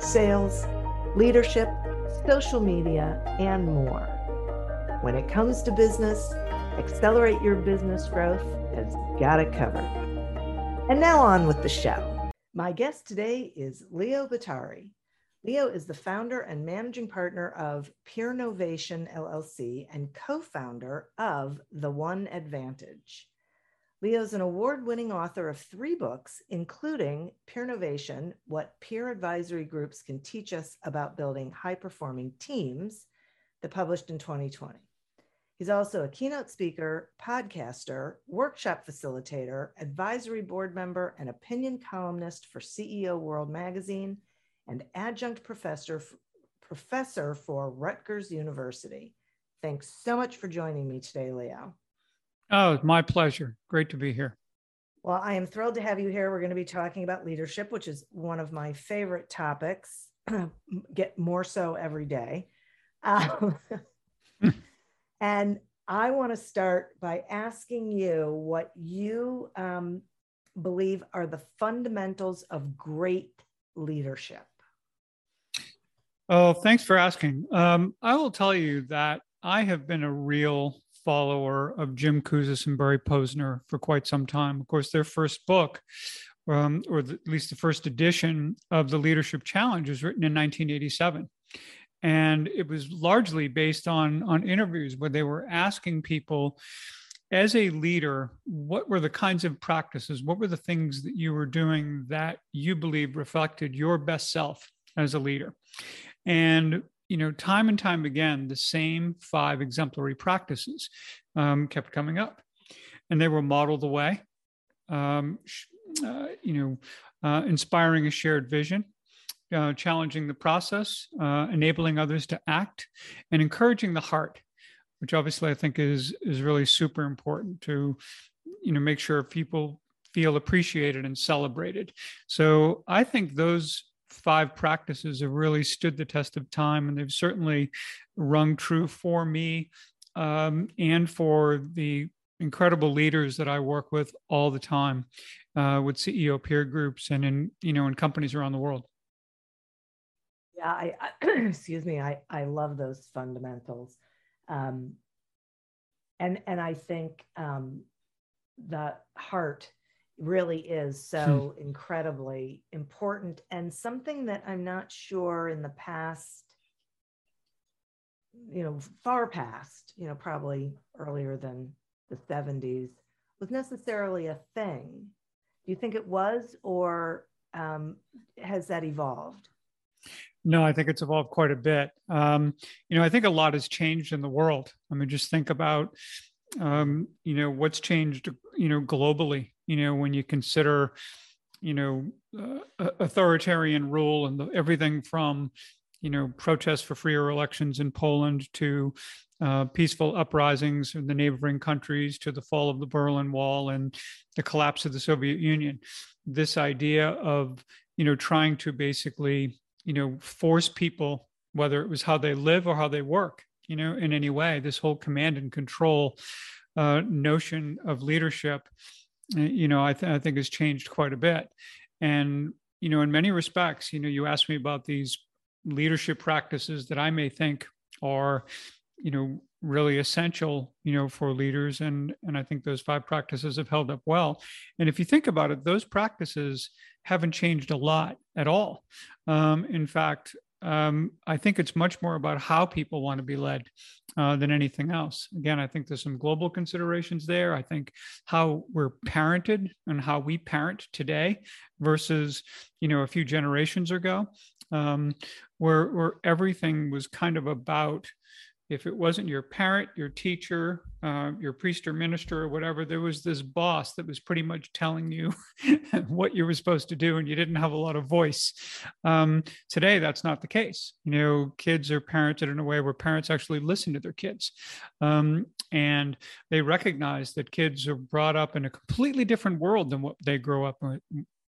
sales, leadership, social media, and more. When it comes to business, accelerate your business growth has got it covered. And now on with the show. My guest today is Leo Bottari. Leo is the founder and managing partner of Peernovation LLC and co founder of The One Advantage. Leo is an award winning author of three books, including Peernovation What Peer Advisory Groups Can Teach Us About Building High Performing Teams, that published in 2020. He's also a keynote speaker, podcaster, workshop facilitator, advisory board member, and opinion columnist for CEO World Magazine, and adjunct professor, professor for Rutgers University. Thanks so much for joining me today, Leo. Oh, it's my pleasure. Great to be here. Well, I am thrilled to have you here. We're going to be talking about leadership, which is one of my favorite topics. Get more so every day. Um, and I want to start by asking you what you um, believe are the fundamentals of great leadership. Oh, thanks for asking. Um, I will tell you that I have been a real follower of Jim Kouzes and Barry Posner for quite some time. Of course, their first book, um, or the, at least the first edition of the Leadership Challenge, was written in 1987. And it was largely based on, on interviews where they were asking people, as a leader, what were the kinds of practices, what were the things that you were doing that you believe reflected your best self as a leader? And you know, time and time again, the same five exemplary practices um, kept coming up, and they were modeled away. Um, uh, you know, uh, inspiring a shared vision, uh, challenging the process, uh, enabling others to act, and encouraging the heart, which obviously I think is is really super important to, you know, make sure people feel appreciated and celebrated. So I think those five practices have really stood the test of time, and they've certainly rung true for me um, and for the incredible leaders that I work with all the time uh, with CEO peer groups and in you know in companies around the world. Yeah, I, I excuse me. I I love those fundamentals, um, and and I think um, the heart really is so hmm. incredibly important and something that I'm not sure in the past, you know, far past, you know, probably earlier than the 70s, was necessarily a thing. Do you think it was, or um, has that evolved? No, I think it's evolved quite a bit. Um, you know, I think a lot has changed in the world. I mean, just think about, um, you know, what's changed, you know, globally you know, when you consider, you know, uh, authoritarian rule and the, everything from, you know, protests for freer elections in Poland to uh, peaceful uprisings in the neighboring countries to the fall of the Berlin Wall and the collapse of the Soviet Union. This idea of, you know, trying to basically, you know, force people, whether it was how they live or how they work, you know, in any way, this whole command and control uh, notion of leadership you know, I, th- I think has changed quite a bit. And, you know, in many respects, you know, you asked me about these leadership practices that I may think are, you know, really essential, you know, for leaders. And, and I think those five practices have held up well. And if you think about it, those practices haven't changed a lot at all. Um, in fact, um, I think it's much more about how people want to be led uh, than anything else. Again, I think there's some global considerations there. I think how we're parented and how we parent today versus, you know, a few generations ago, um, where where everything was kind of about if it wasn't your parent, your teacher, uh, your priest or minister or whatever, there was this boss that was pretty much telling you what you were supposed to do, and you didn't have a lot of voice. Um, today, that's not the case. You know, kids are parented in a way where parents actually listen to their kids, um, and they recognize that kids are brought up in a completely different world than what they grow up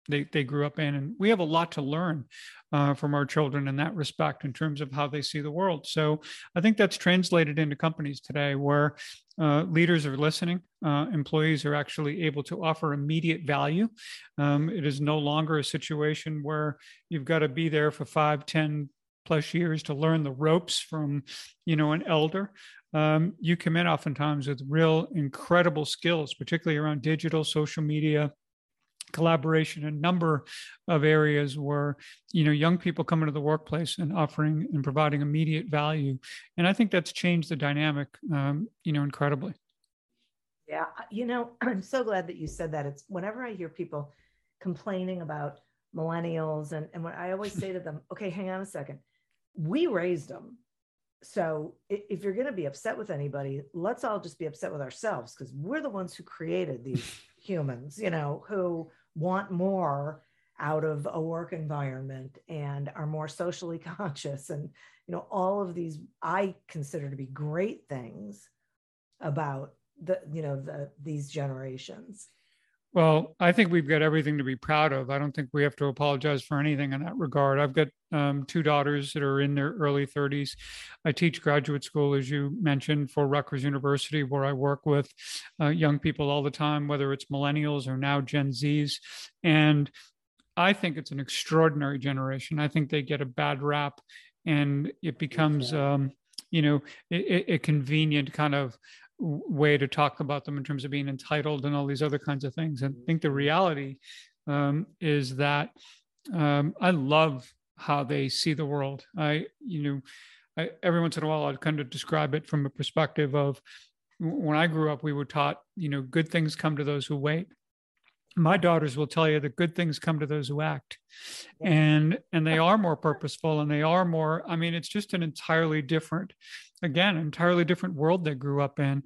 they, they grew up in. And we have a lot to learn uh, from our children in that respect in terms of how they see the world. So I think that's translated into companies today where uh, leaders are listening, uh, employees are actually able to offer immediate value. Um, it is no longer a situation where you've got to be there for five, ten plus years to learn the ropes from, you know, an elder. Um, you come in oftentimes with real incredible skills, particularly around digital, social media, collaboration a number of areas where you know young people come into the workplace and offering and providing immediate value. And i think that's changed the dynamic um, you know incredibly. Yeah you know i'm so glad that you said that. It's whenever i hear people complaining about millennials and, and when i always say to them okay hang on a second. We raised them so if you're going to be upset with anybody let's all just be upset with ourselves because we're the ones who created these humans you know who want more out of a work environment and are more socially conscious and you know all of these i consider to be great things about the you know the these generations well, I think we've got everything to be proud of. I don't think we have to apologize for anything in that regard. I've got um, two daughters that are in their early 30s. I teach graduate school, as you mentioned, for Rutgers University, where I work with uh, young people all the time, whether it's millennials or now Gen Zs. And I think it's an extraordinary generation. I think they get a bad rap, and it becomes, um, you know, a, a convenient kind of way to talk about them in terms of being entitled and all these other kinds of things. And I think the reality um, is that um, I love how they see the world. I, you know, I, every once in a while I'd kind of describe it from a perspective of when I grew up, we were taught, you know, good things come to those who wait. My daughters will tell you that good things come to those who act, and and they are more purposeful and they are more. I mean, it's just an entirely different again entirely different world they grew up in.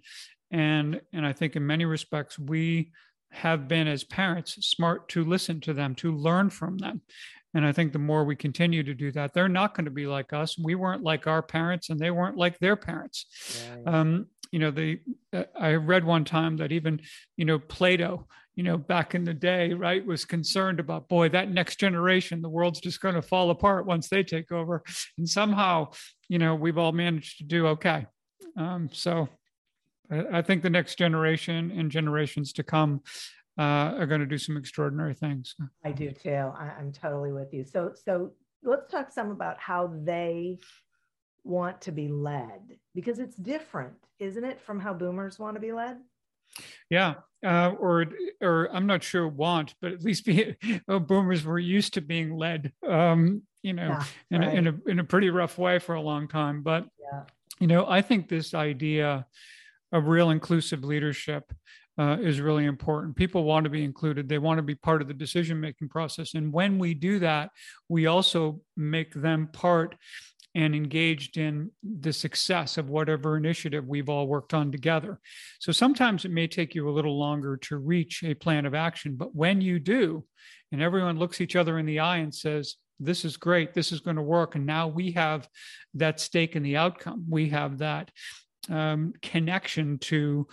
And and i think in many respects we have been as parents smart to listen to them to learn from them. And i think the more we continue to do that they're not going to be like us. We weren't like our parents and they weren't like their parents. Right. um, you know the uh, i read one time that even you know plato you know, back in the day, right, was concerned about, boy, that next generation, the world's just going to fall apart once they take over. And somehow, you know, we've all managed to do okay. Um, so I, think the next generation and generations to come uh, are going to do some extraordinary things. I do too. I, I'm totally with you. So, so let's talk some about how they want to be led because it's different, isn't it, from how boomers want to be led? Yeah, uh, or or I'm not sure want, but at least be, uh, boomers were used to being led, um, you know, yeah, in, right. a, in a in a pretty rough way for a long time. But yeah. you know, I think this idea of real inclusive leadership uh, is really important. People want to be included. They want to be part of the decision making process. And when we do that, we also make them part and engaged in the success of whatever initiative we've all worked on together. So sometimes it may take you a little longer to reach a plan of action, but when you do, and everyone looks each other in the eye and says, this is great, this is going to work. And now we have that stake in the outcome. We have that um, connection to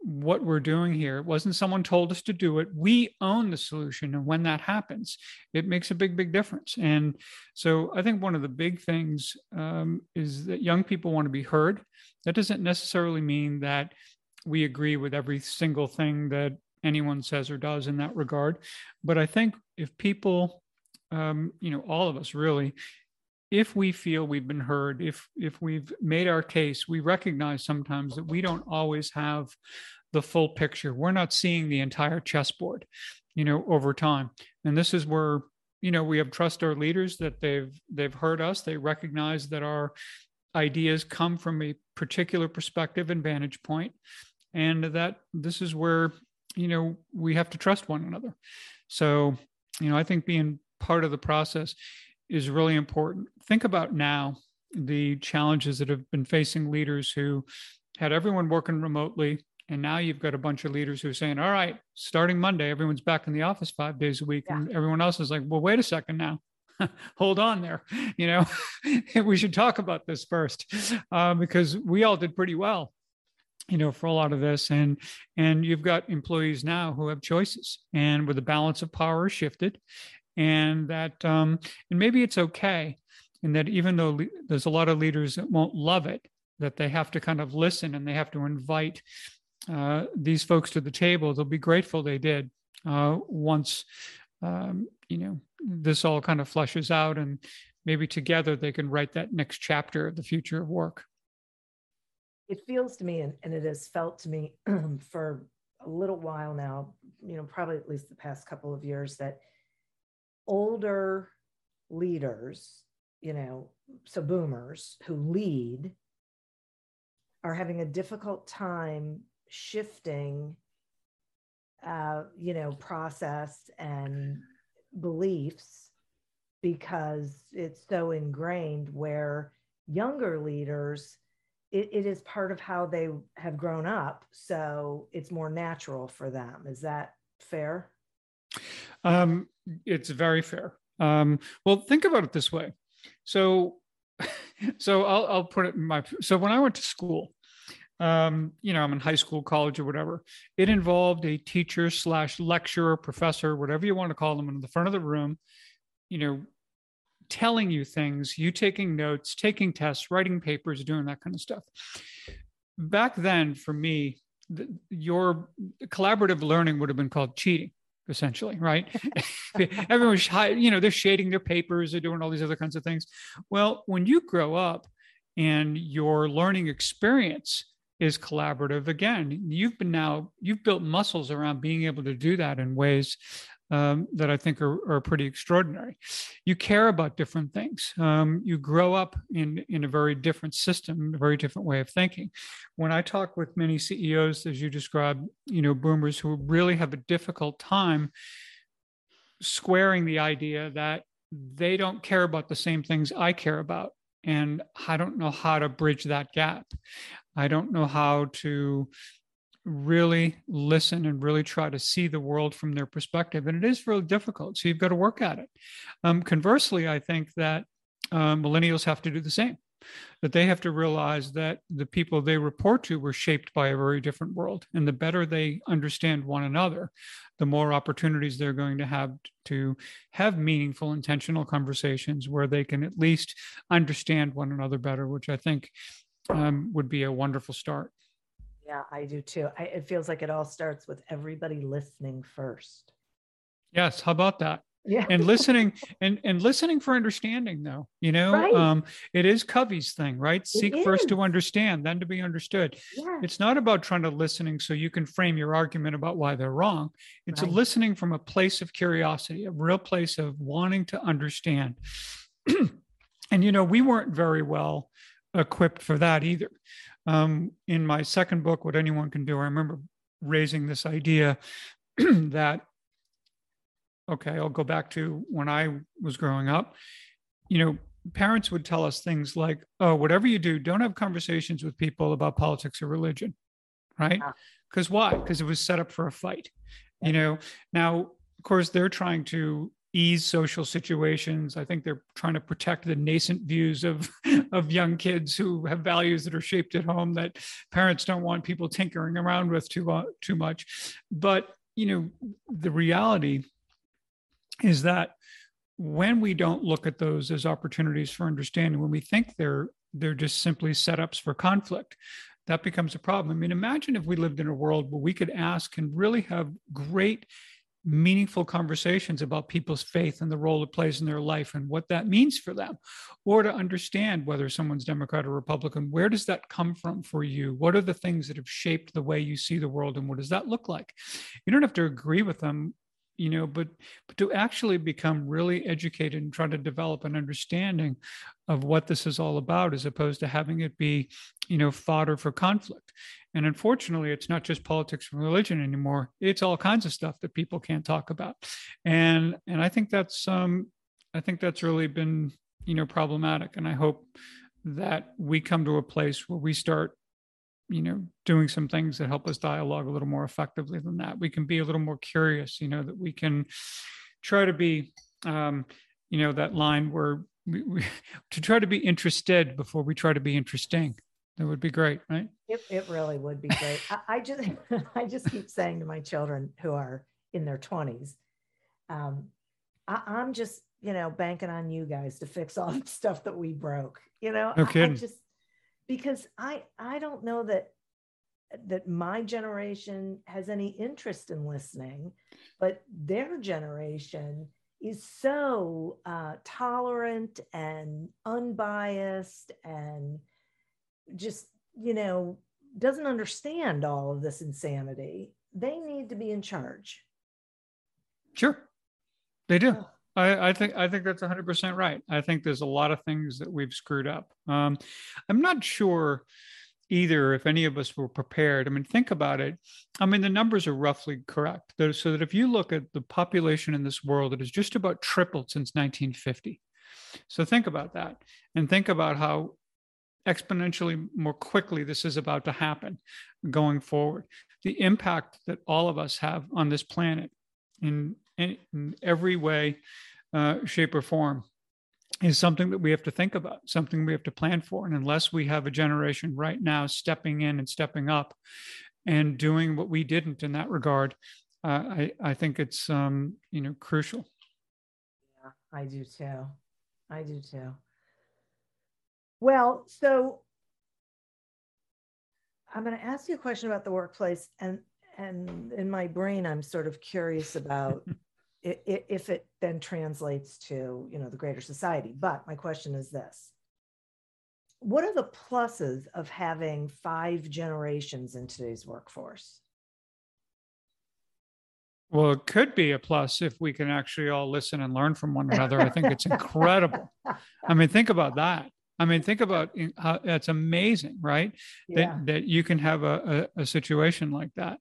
what we're doing here. It wasn't someone told us to do it. We own the solution. And when that happens, it makes a big, big difference. And so I think one of the big things um, is that young people want to be heard. That doesn't necessarily mean that we agree with every single thing that anyone says or does in that regard. But I think if people, um, you know, all of us really, if we feel we've been heard if if we've made our case we recognize sometimes that we don't always have the full picture. We're not seeing the entire chessboard you know over time. And this is where you know we have trust our leaders that they've they've heard us. They recognize that our ideas come from a particular perspective and vantage point and that this is where you know we have to trust one another. So you know i think being part of the process is really important. Think about now, the challenges that have been facing leaders who had everyone working remotely. And now you've got a bunch of leaders who are saying, all right, starting Monday, everyone's back in the office five days a week. Yeah. And everyone else is like, well, wait a second now. Hold on there. You know, we should talk about this first uh, because we all did pretty well you know for a lot of this and and you've got employees now who have choices and where the balance of power is shifted and that um and maybe it's okay and that even though le- there's a lot of leaders that won't love it that they have to kind of listen and they have to invite uh, these folks to the table they'll be grateful they did uh, once um, you know this all kind of flushes out and maybe together they can write that next chapter of the future of work. It feels to me and, and it has felt to me for a little while now you know probably at least the past couple of years that older leaders you know so boomers who lead are having a difficult time shifting uh, you know process and beliefs because it's so ingrained where younger leaders it, it is part of how they have grown up. So it's more natural for them. Is that fair? Um, it's very fair. Um, well think about it this way so so I'll, I'll put it in my so when i went to school um, you know i'm in high school college or whatever it involved a teacher slash lecturer professor whatever you want to call them in the front of the room you know telling you things, you taking notes, taking tests, writing papers, doing that kind of stuff. Back then, for me, the, your collaborative learning would have been called cheating essentially right? Everyone's you know they're shading their papers they're doing all these other kinds of things. Well when you grow up and your learning experience is collaborative again you've been now you've built muscles around being able to do that in ways um, that I think are, are, pretty extraordinary. You care about different things. Um, you grow up in, in a very different system, a very different way of thinking. When I talk with many CEOs, as you described, you know, boomers who really have a difficult time squaring the idea that they don't care about the same things I care about. And I don't know how to bridge that gap. I don't know how to really listen and really try to see the world from their perspective. And it is really difficult. So you've got to work at it. Um, conversely, I think that uh, millennials have to do the same, that they have to realize that the people they report to were shaped by a very different world. And the better they understand one another, the more opportunities they're going to have to have meaningful, intentional conversations where they can at least understand one another better, which I think um, would be a wonderful start. Yeah, I do too. I, it feels like it all starts with everybody listening first. Yes, how about that? Yeah. and listening and and listening for understanding though you know right. um it is covey's thing right seek first to understand then to be understood yeah. it's not about trying to listening so you can frame your argument about why they're wrong it's right. a listening from a place of curiosity a real place of wanting to understand and you know we weren't very well equipped for that either um, in my second book, What Anyone Can Do, I remember raising this idea that, okay, I'll go back to when I was growing up. You know, parents would tell us things like, oh, whatever you do, don't have conversations with people about politics or religion, right? Because why? Because it was set up for a fight. You know, now, of course, they're trying to ease social situations. I think they're trying to protect the nascent views of of young kids who have values that are shaped at home that parents don't want people tinkering around with too uh, too much. But you know, the reality is that when we don't look at those as opportunities for understanding, when we think they're they're just simply setups for conflict, that becomes a problem. I mean, imagine if we lived in a world where we could ask and really have great meaningful conversations about people's faith and the role it plays in their life and what that means for them. Or to understand whether someone's democrat or republican where does that come from for you? What are the things that have shaped the way you see the world and what does that look like? You don't have to agree with them you know but but to actually become really educated and try to develop an understanding of what this is all about as opposed to having it be you know fodder for conflict and unfortunately it's not just politics and religion anymore. It's all kinds of stuff that people can't talk about. And and i think that's um i think that's really been you know problematic. And i hope that we come to a place where we start you know doing some things that help us dialogue a little more effectively than that. We can be a little more curious you know that we can try to be um, you know that line where we, we, to try to be interested before we try to be interesting that would be great right? It, it really would be great. I, I, just i just keep saying to my children who are in their 20s um, I, i'm just you know banking on you guys to fix all the stuff that we broke you know? No. I, I just because I I don't know that that my generation has any interest in listening, but their generation is so uh, tolerant and unbiased and just you know doesn't understand all of this insanity. They need to be in charge. Sure, they do. I, I, think I think that's 100 percent right. I think there's a lot of things that we've screwed up. Um, I'm not sure either if any of us were prepared. I mean, think about it. I mean, the numbers are roughly correct. So that if you look at the population in this world, it has just about tripled since 1950. So think about that, and think about how exponentially more quickly this is about to happen going forward. The impact that all of us have on this planet in, in, in every way uh, shape, or form is something that we have to think about, something we have to plan for. And unless we have a generation right now stepping in and stepping up and doing what we didn't in that regard, uh, I, I think it's um, you know crucial. Yeah, I do too. I do too. Well, so I'm going to ask you a question about the workplace, and and in my brain, I'm sort of curious about if it then translates to you know the greater society. But my question is this. What are the pluses of having five generations in today's workforce? Well it could be a plus if we can actually all listen and learn from one another. I think it's incredible. I mean think about that I mean, think about how that's amazing, right? Yeah. That that you can have a, a, a situation like that.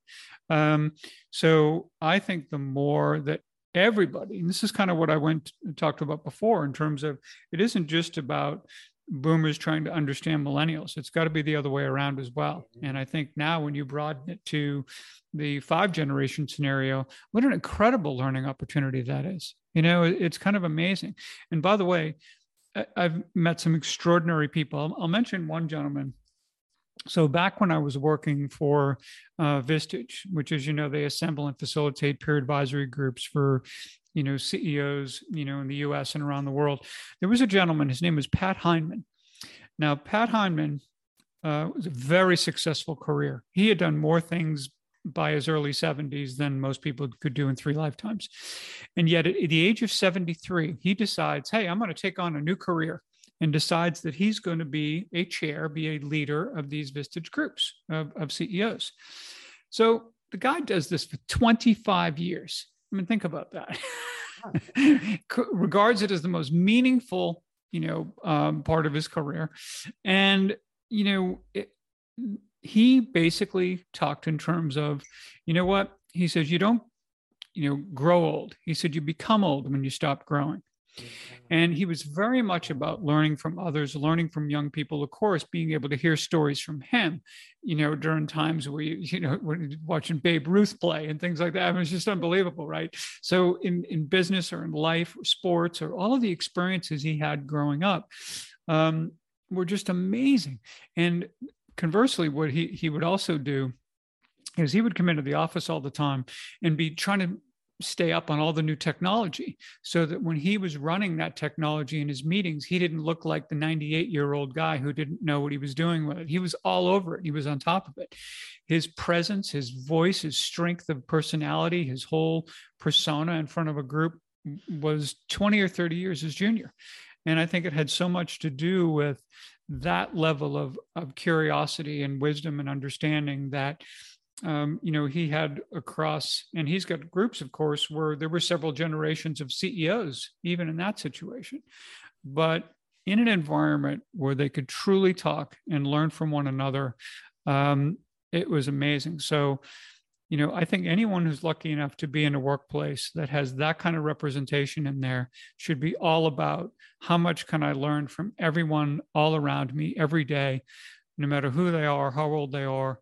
Um, so I think the more that everybody. And this is kind of what I went talked about before in terms of it isn't just about boomers trying to understand millennials. It's got to be the other way around as well. Mm-hmm. And I think now when you broaden it to the five generation scenario, what an incredible learning opportunity that is. You know, it's kind of amazing. And by the way, I've met some extraordinary people. I'll mention one gentleman so back when I was working for uh, Vistage, which is, you know, they assemble and facilitate peer advisory groups for, you know, CEOs, you know, in the U.S. and around the world, there was a gentleman. His name was Pat Heineman. Now, Pat Heineman uh, was a very successful career. He had done more things by his early 70s than most people could do in three lifetimes. And yet, at the age of 73, he decides, hey, I'm going to take on a new career and decides that he's going to be a chair, be a leader of these Vistage groups of, of CEOs. So the guy does this for 25 years. I mean, think about that. Regards it as the most meaningful, you know, um, part of his career, and you know, it, he basically talked in terms of, you know what? He says you don't, you know, grow old. He said you become old when you stop growing. And he was very much about learning from others, learning from young people, of course, being able to hear stories from him, you know, during times where you, you know, watching Babe Ruth play and things like that. I mean, it's just unbelievable, right? So in, in business or in life or sports or all of the experiences he had growing up um, were just amazing. And conversely, what he, he would also do is he would come into the office all the time and be trying to stay up on all the new technology so that when he was running that technology in his meetings he didn't look like the 98 year old guy who didn't know what he was doing with it. He was all over it. He was on top of it. His presence his voice his strength of personality his whole persona in front of a group was 20 or 30 years his junior. And i think it had so much to do with that level of, of curiosity and wisdom and understanding that um, you know, he had across, and he's got groups, of course, where there were several generations of CEOs, even in that situation. But in an environment where they could truly talk and learn from one another, um, it was amazing. So, you know, I think anyone who's lucky enough to be in a workplace that has that kind of representation in there should be all about how much can I learn from everyone all around me every day, no matter who they are, how old they are,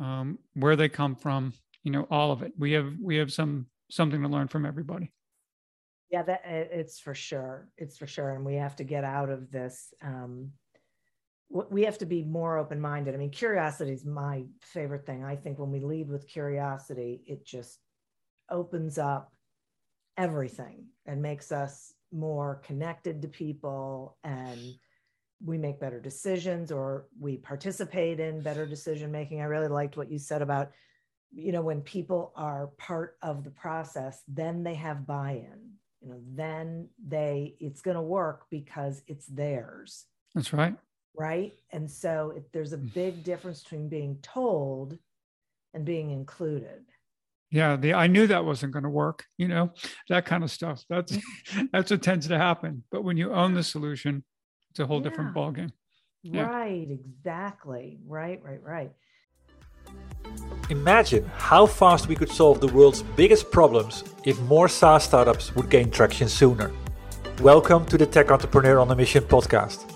um, where they come from, you know, all of it. We have we have some something to learn from everybody. Yeah, that it's for sure. It's for sure, and we have to get out of this. Um, we have to be more open minded. I mean, curiosity is my favorite thing. I think when we lead with curiosity, it just opens up everything and makes us more connected to people and we make better decisions or we participate in better decision making. I really liked what you said about, you know, when people are part of the process, then they have buy in, you know, then they, it's going to work because it's theirs. That's right right? And so it, there's a big difference between being told and being included. Yeah, the I knew that wasn't going to work, you know, that kind of stuff. That's that's what tends to happen. But when you own the solution, it's a whole yeah. different ballgame. Yeah. Right, exactly. Right, right, right. Imagine how fast we could solve the world's biggest problems if more SaaS startups would gain traction sooner. Welcome to the Tech Entrepreneur on a Mission podcast.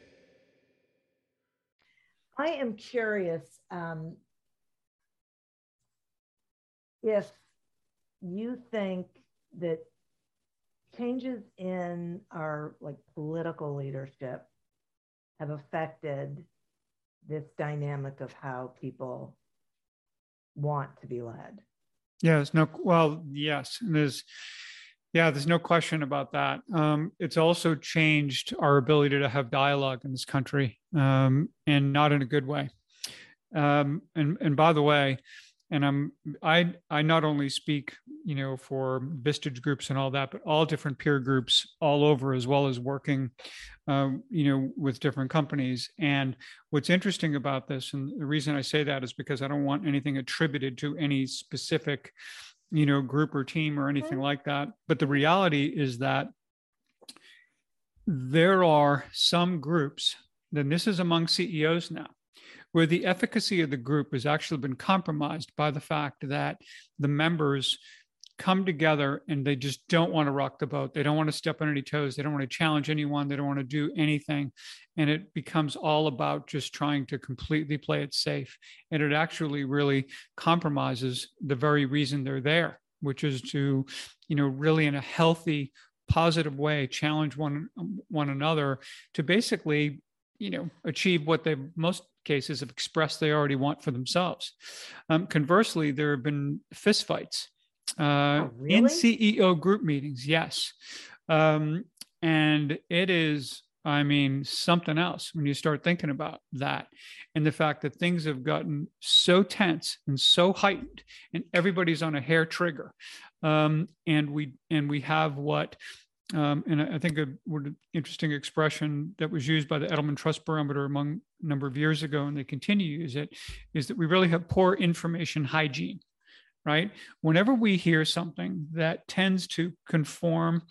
I am curious um, if you think that changes in our like political leadership have affected this dynamic of how people want to be led. Yes, no, well, yes, And there's yeah, there's no question about that. Um, it's also changed our ability to have dialogue in this country, um, and not in a good way. Um, and and by the way, and I'm I I not only speak you know for Vistage groups and all that, but all different peer groups all over, as well as working um, you know with different companies. And what's interesting about this, and the reason I say that is because I don't want anything attributed to any specific you know group or team or anything mm-hmm. like that but the reality is that there are some groups then this is among ceos now where the efficacy of the group has actually been compromised by the fact that the members come together and they just don't want to rock the boat. They don't want to step on any toes. They don't want to challenge anyone. They don't want to do anything. And it becomes all about just trying to completely play it safe. And it actually really compromises the very reason they're there, which is to, you know, really in a healthy, positive way challenge one one another to basically you know achieve what they most cases have expressed they already want for themselves um, conversely there have been fistfights uh, oh, really? in CEO group meetings. Yes. Um, and it is, I mean, something else when you start thinking about that and the fact that things have gotten so tense and so heightened and everybody's on a hair trigger. Um, and we, and we have what, um, and I think a interesting expression that was used by the Edelman Trust Barometer among a number of years ago, and they continue to use it, is that we really have poor information hygiene right? Whenever we hear something that tends to conform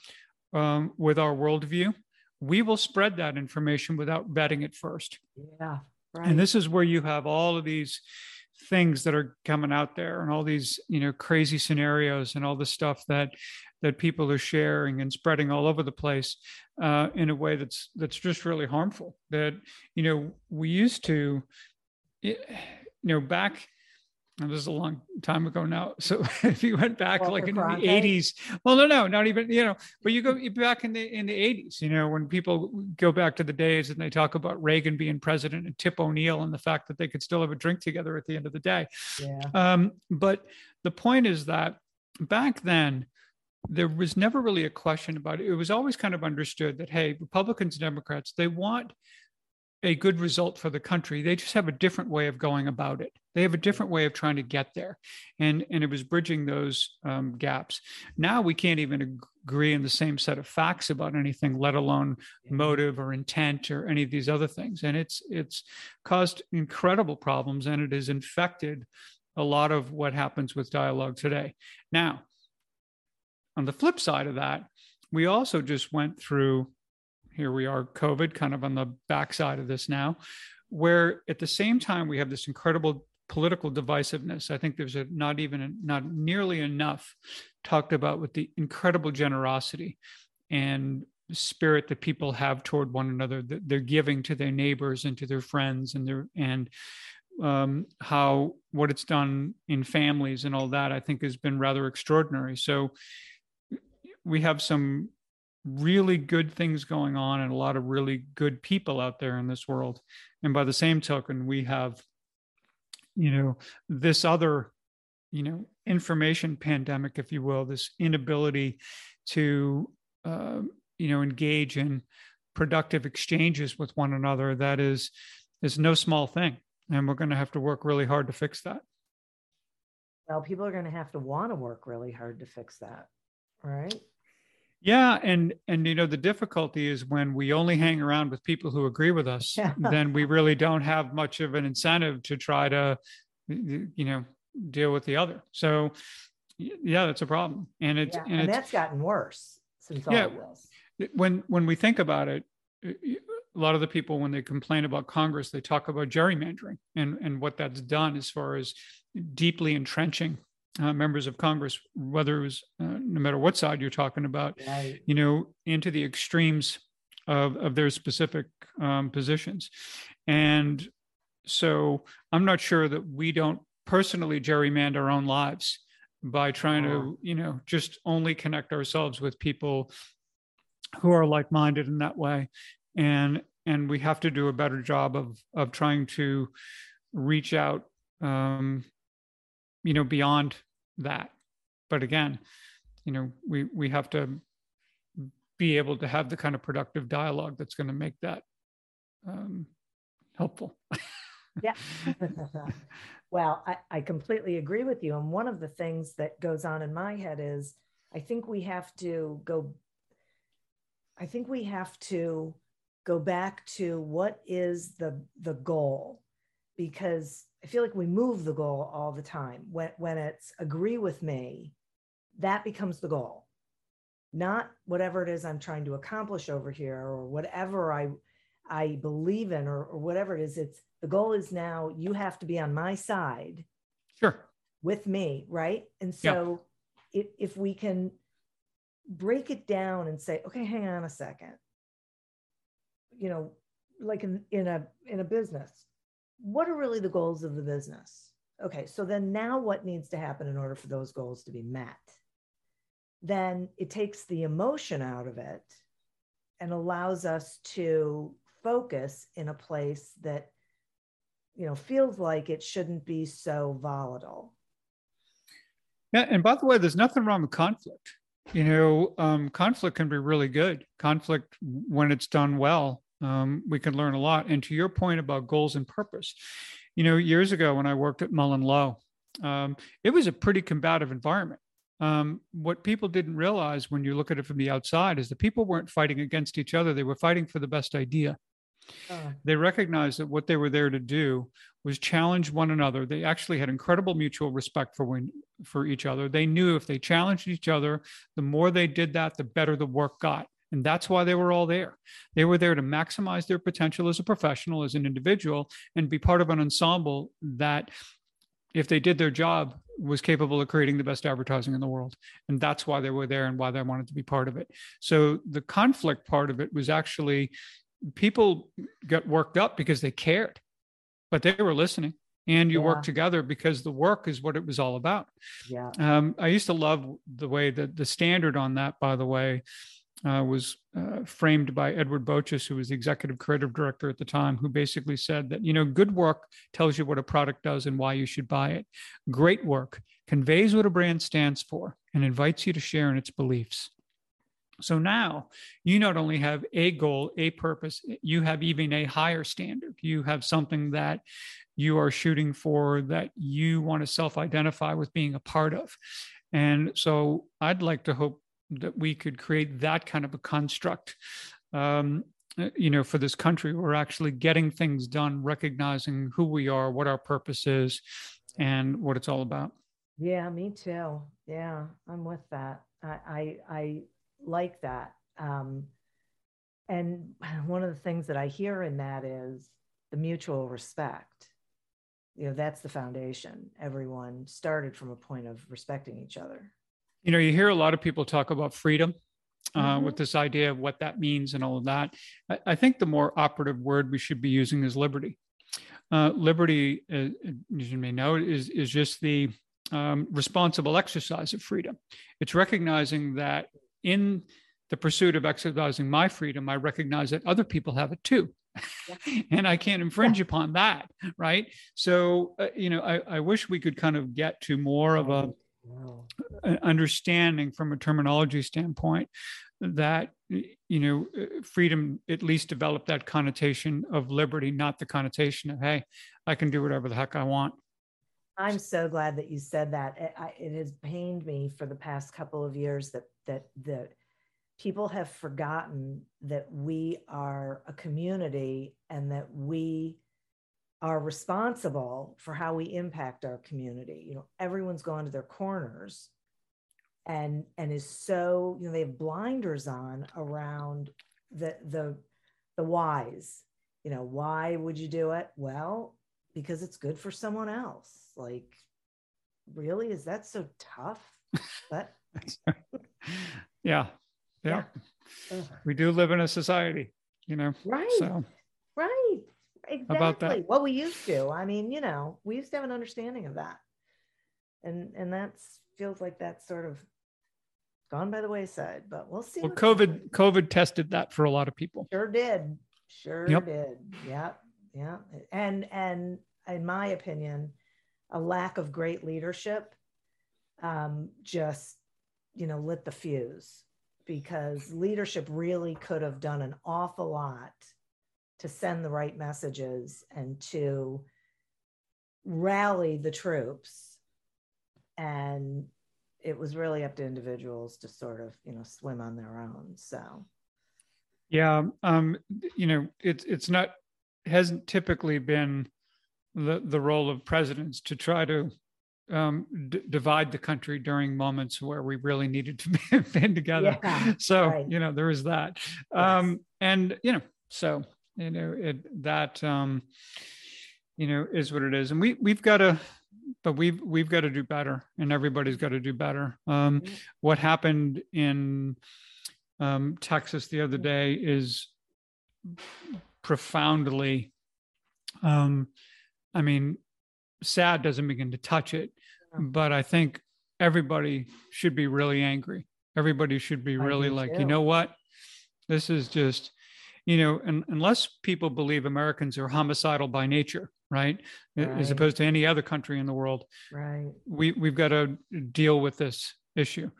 um, with our worldview, we will spread that information without vetting it first. Yeah. Right. And this is where you have all of these things that are coming out there and all these you know crazy scenarios and all the stuff that that people are sharing and spreading all over the place uh, in a way that's that's just really harmful that you know we used to you know back this is a long time ago now. So if you went back Walter like in Cronkite. the 80s, well, no, no, not even, you know, but you go back in the in the 80s, you know, when people go back to the days and they talk about Reagan being president and Tip O'Neill and the fact that they could still have a drink together at the end of the day. Yeah. Um, but the point is that back then, there was never really a question about it. It was always kind of understood that, hey, Republicans, Democrats, they want a good result for the country. They just have a different way of going about it. They have a different way of trying to get there, and and it was bridging those um, gaps. Now we can't even agree in the same set of facts about anything, let alone motive or intent or any of these other things. And it's it's caused incredible problems, and it has infected a lot of what happens with dialogue today. Now, on the flip side of that, we also just went through here we are, COVID, kind of on the backside of this now, where at the same time we have this incredible political divisiveness. I think there's a, not even not nearly enough talked about with the incredible generosity and spirit that people have toward one another that they're giving to their neighbors and to their friends and their and um, how what it's done in families and all that I think has been rather extraordinary. So we have some really good things going on and a lot of really good people out there in this world. And by the same token, we have, you know, this other, you know, information pandemic, if you will, this inability to, uh, you know, engage in productive exchanges with one another. That is, is no small thing. And we're going to have to work really hard to fix that. Well, people are going to have to want to work really hard to fix that. Right yeah, and and you know the difficulty is when we only hang around with people who agree with us, yeah. then we really don't have much of an incentive to try to you know deal with the other. So yeah, that's a problem. And it's yeah, and, and it's, that's gotten worse since yeah, all this. When when we think about it, a lot of the people when they complain about Congress, they talk about gerrymandering and and what that's done as far as deeply entrenching uh, members of Congress, whether it was uh, no matter what side you're talking about, right. you know, into the extremes of, of their specific um, positions. And so I'm not sure that we don't personally gerrymander our own lives by trying to, you know, just only connect ourselves with people who are like-minded in that way. And and we have to do a better job of of trying to reach out um, you know beyond that. But again you know we we have to be able to have the kind of productive dialogue that's going to make that um, helpful. Yeah. Well I, I completely agree with you. And one of the things that goes on in my head is i think we have to go i think we have to go back to what is the the goal? Because I feel like we move the goal all the time. When when it's agree with me, that becomes the goal. Not whatever it is I'm trying to accomplish over here or whatever I I believe in or, or whatever it is. It's the goal is now you have to be on my side. Sure. With me, right? And so yeah. if, if we can break it down and say, okay, hang on a second. You know, like in, in a in a business, what are really the goals of the business? Okay, so then now what needs to happen in order for those goals to be met? Then it takes the emotion out of it and allows us to focus in a place that you know feels like it shouldn't be so volatile yeah and by the way there's nothing wrong with conflict you know um, conflict can be really good conflict when it's done well um, we can learn a lot. And to your point about goals and purpose, you know, years ago when I worked at MullenLowe, um, it was a pretty combative environment. Um, what people didn't realize when you look at it from the outside is that people weren't fighting against each other; they were fighting for the best idea. Uh. They recognized that what they were there to do was challenge one another. They actually had incredible mutual respect for when, for each other. They knew if they challenged each other, the more they did that, the better the work got. And that's why they were all there. They were there to maximize their potential as a professional, as an individual, and be part of an ensemble that, if they did their job, was capable of creating the best advertising in the world. And that's why they were there and why they wanted to be part of it. So the conflict part of it was actually people got worked up because they cared, but they were listening and you Yeah. work together because the work is what it was all about. Yeah. Um, I used to love the way that the standard on that, by the way, uh, was uh, framed by Edward Boches, who was the executive creative director at the time, who basically said that, you know, good work tells you what a product does and why you should buy it. Great work conveys what a brand stands for and invites you to share in its beliefs. So now you not only have a goal, a purpose, you have even a higher standard. You have something that you are shooting for that you want to self identify with being a part of. And so I'd like to hope that we could create that kind of a construct. Um, uh, you know, for this country, we're actually getting things done, recognizing who we are, what our purpose is, and what it's all about. Yeah, me too. Yeah, I'm with that. I I, I like that. Um, and one of the things that I hear in that is the mutual respect. You know, that's the foundation. Everyone started from a point of respecting each other. You know, you hear a lot of people talk about freedom. Uh, Mhm. With this idea of what that means and all of that, I, I think the more operative word we should be using is liberty. Uh, liberty, uh, as you may know, is is just the um, responsible exercise of freedom. It's recognizing that in the pursuit of exercising my freedom, I recognize that other people have it too. and I can't infringe upon that. Right. So, uh, you know, I, I wish we could kind of get to more of a, understanding from a terminology standpoint that you know uh, freedom at least develop that connotation of liberty not the connotation of hey i can do whatever the heck i want I'm so glad that you said that. It, I, it has pained me for the past couple of years that that that people have forgotten that we are a community and that we are responsible for how we impact our community. You know, everyone's gone to their corners and and is so, you know, they have blinders on around the the the whys. You know, why would you do it? Well, because it's good for someone else. Like, really? Is that so tough? But yeah yeah ugh. we do live in a society you know right, so right, exactly. about that? What we used to. I mean, you know, we used to have an understanding of that, and and that feels like that's sort of gone by the wayside. But we'll see. well covid happens. covid tested that for a lot of people Sure did. Sure Yep. did. Yeah. Yeah. And and in my opinion, a lack of great leadership um, just, you know, lit the fuse because leadership really could have done an awful lot to send the right messages and to rally the troops. And it was really up to individuals to sort of, you know, swim on their own. So Yeah, um, you know, it's it's not hasn't typically been the the role of presidents to try to um, d- divide the country during moments where we really needed to be together. Yeah, so right. you know there is that, um, and you know, so you know it that um, you know is what it is, and we we've got to. But we've we've got to do better, and everybody's got to do better. Um, what happened in um, Texas the other day is profoundly, um, I mean, sad doesn't begin to touch it, but I think everybody should be really angry. Everybody should be really like, too. you know what? This is just, you know, and unless people believe Americans are homicidal by nature, right? A- As opposed to any other country in the world, right. we we've got to deal with this issue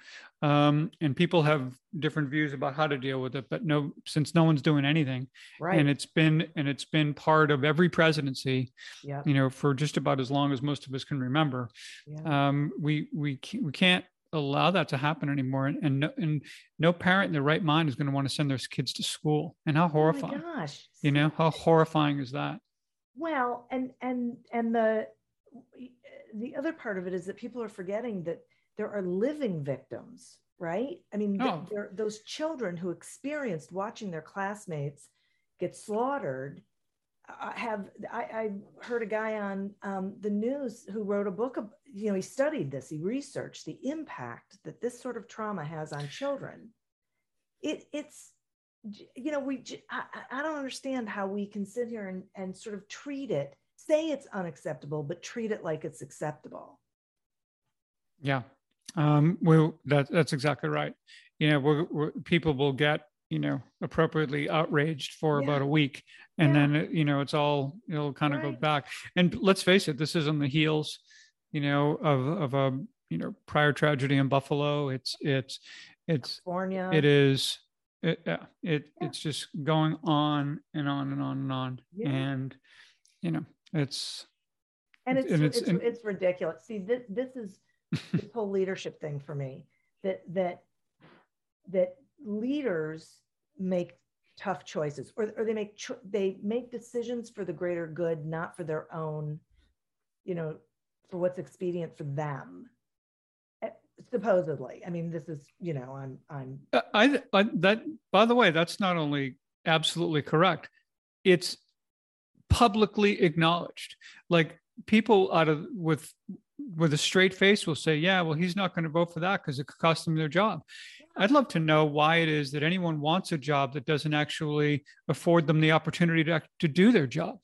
um, and people have different views about how to deal with it but no since no one's doing anything Right. and it's been and it's been part of every presidency Yep. you know for just about as long as most of us can remember Yeah. um, we we we can't allow that to happen anymore and and no, and no parent in their right mind is going to want to send their kids to school and how Oh my horrifying gosh. you know how horrifying is that Well, and and and the the other part of it is that people are forgetting that there are living victims, right? I mean, Oh. there, those children who experienced watching their classmates get slaughtered. I have I, I heard a guy on um, the news who wrote a book. You know, he studied this. He researched the impact that this sort of trauma has on children. It it's you know we I, I don't understand how we can sit here and, and sort of treat it say it's unacceptable, but treat it like it's acceptable. Yeah. Um, well, that, that's exactly right. You know, we're, we're, people will get, you know, appropriately outraged for yeah. about a week. And yeah. then, you know, it's all, it'll kind of right. go back. And let's face it, this is on the heels, you know, of, of a, you know, prior tragedy in Buffalo. It's, it's, it's, California. it is, it, yeah, it, yeah. it's just going on and on and on and on. And, you know, it's, and it's, and it's, it's, and, it's ridiculous. See, this, this is, this whole leadership thing for me that that that leaders make tough choices or, or they make cho- they make decisions for the greater good not for their own you know for what's expedient for them eh, supposedly i mean this is you know i'm i'm uh, I, I that by the way that's not only absolutely correct it's publicly acknowledged like people out of with with a straight face will say, yeah, well, he's not going to vote for that because it could cost them their job. I'd love to know why it is that anyone wants a job that doesn't actually afford them the opportunity to, to do their job,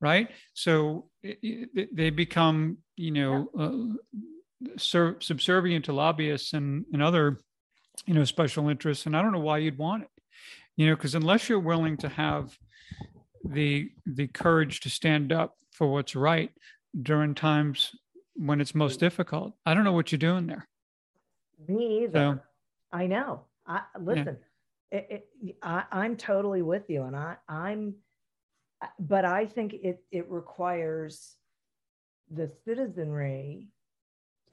right? So it, they become, you know, uh, subservient to lobbyists and, and other, you know, special interests. And I don't know why you'd want it, you know, because unless you're willing to have the the courage to stand up for what's right during times when it's most difficult. I don't know what you're doing there. Me either. So, I know. I listen. Yeah. It, it, I, I'm totally with you, and I, I'm. But I think it it requires the citizenry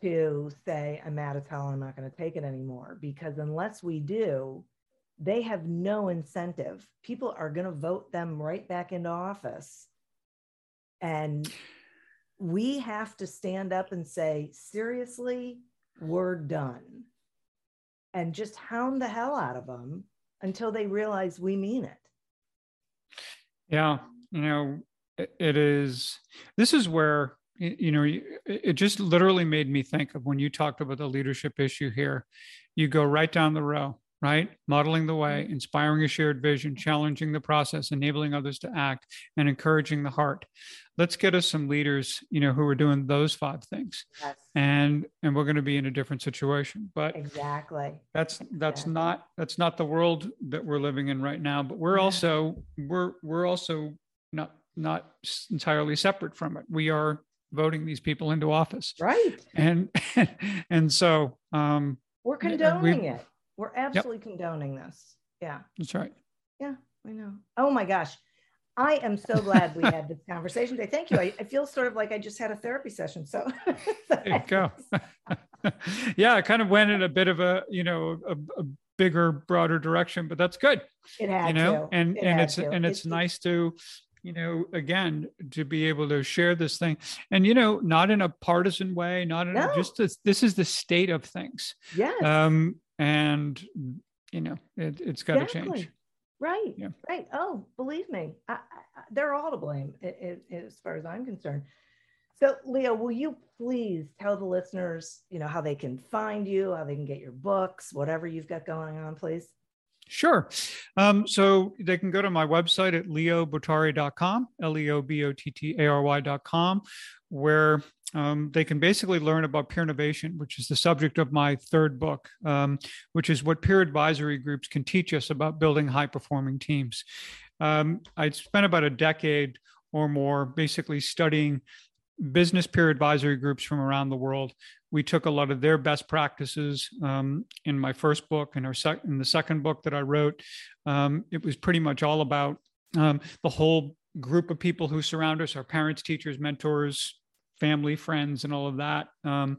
to say, "I'm mad as hell. I'm not going to take it anymore." Because unless we do, they have no incentive. People are going to vote them right back into office, and we have to stand up and say, seriously, we're done. And just hound the hell out of them until they realize we mean it. Yeah. You know, it is, this is where, you know, it just literally made me think of when you talked about the leadership issue here. You go right down the row right? Modeling the way, mm-hmm. inspiring a shared vision, challenging the process, enabling others to act, and encouraging the heart. Let's get us some leaders, you know, who are doing those five things. Yes. And and we're going to be in a different situation. But exactly. That's that's exactly. not that's not the world that we're living in right now. But we're yeah. also we're we're also not not entirely separate from it. We are voting these people into office. Right. And and so um we're condoning it we're absolutely yep. condoning this. Yeah. That's right. Yeah, I know. Oh my gosh. I am so glad we had this conversation today. Thank you. I, I, feel sort of like I just had a therapy session. So there you go. yeah, I kind of went in a bit of a, you know, a, a bigger, broader direction, but that's good. It had you know, to. and it and it's to. and it's, it's nice to, you know, again, to be able to share this thing, and you know, not in a partisan way, not in no. just this. This is the state of things. Yes. Um, and you know it, has got exactly. to change right yeah. right oh believe me I, I, they're all to blame it, it, as far as i'm concerned so leo will you please tell the listeners you know how they can find you how they can get your books whatever you've got going on please Sure. Um, so they can go to my website at leobottary.com, L E O B O T T A R Y.com, where um, they can basically learn about Peernovation, which is the subject of my third book, um, which is what peer advisory groups can teach us about building high performing teams. Um, I spent about a decade or more basically studying business peer advisory groups from around the world. We took a lot of their best practices um, in my first book and our sec- in the second book that I wrote. Um, it was pretty much all about um, the whole group of people who surround us our parents teachers mentors family friends and all of that um,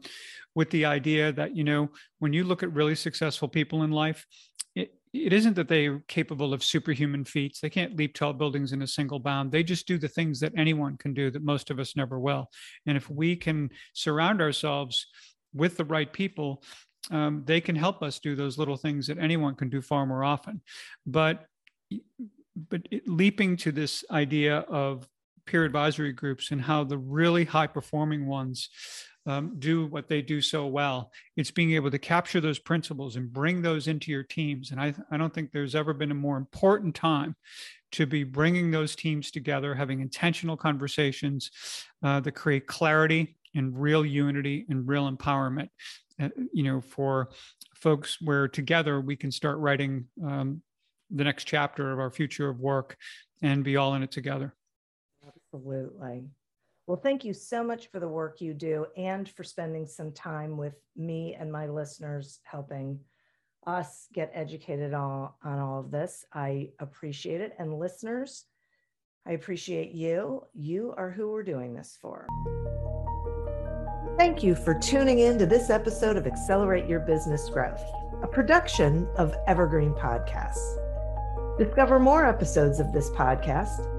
with the idea that you know when you look at really successful people in life it, isn't that they're capable of superhuman feats. They can't leap tall buildings in a single bound. They just do the things that anyone can do that most of us never will. And if we can surround ourselves with the right people um, they can help us do those little things that anyone can do far more often. But but leaping to this idea of peer advisory groups and how the really high performing ones um, do what they do so well. It's being able to capture those principles and bring those into your teams. And I, I don't think there's ever been a more important time to be bringing those teams together, having intentional conversations uh, that create clarity and real unity and real empowerment. Uh, you know, for folks where together we can start writing um, the next chapter of our future of work and be all in it together. Absolutely. Well, thank you so much for the work you do and for spending some time with me and my listeners helping us get educated on, on all of this. I appreciate it. And listeners, I appreciate you. You are who we're doing this for. Thank you for tuning in to this episode of Accelerate Your Business Growth, a production of Evergreen Podcasts. Discover more episodes of this podcast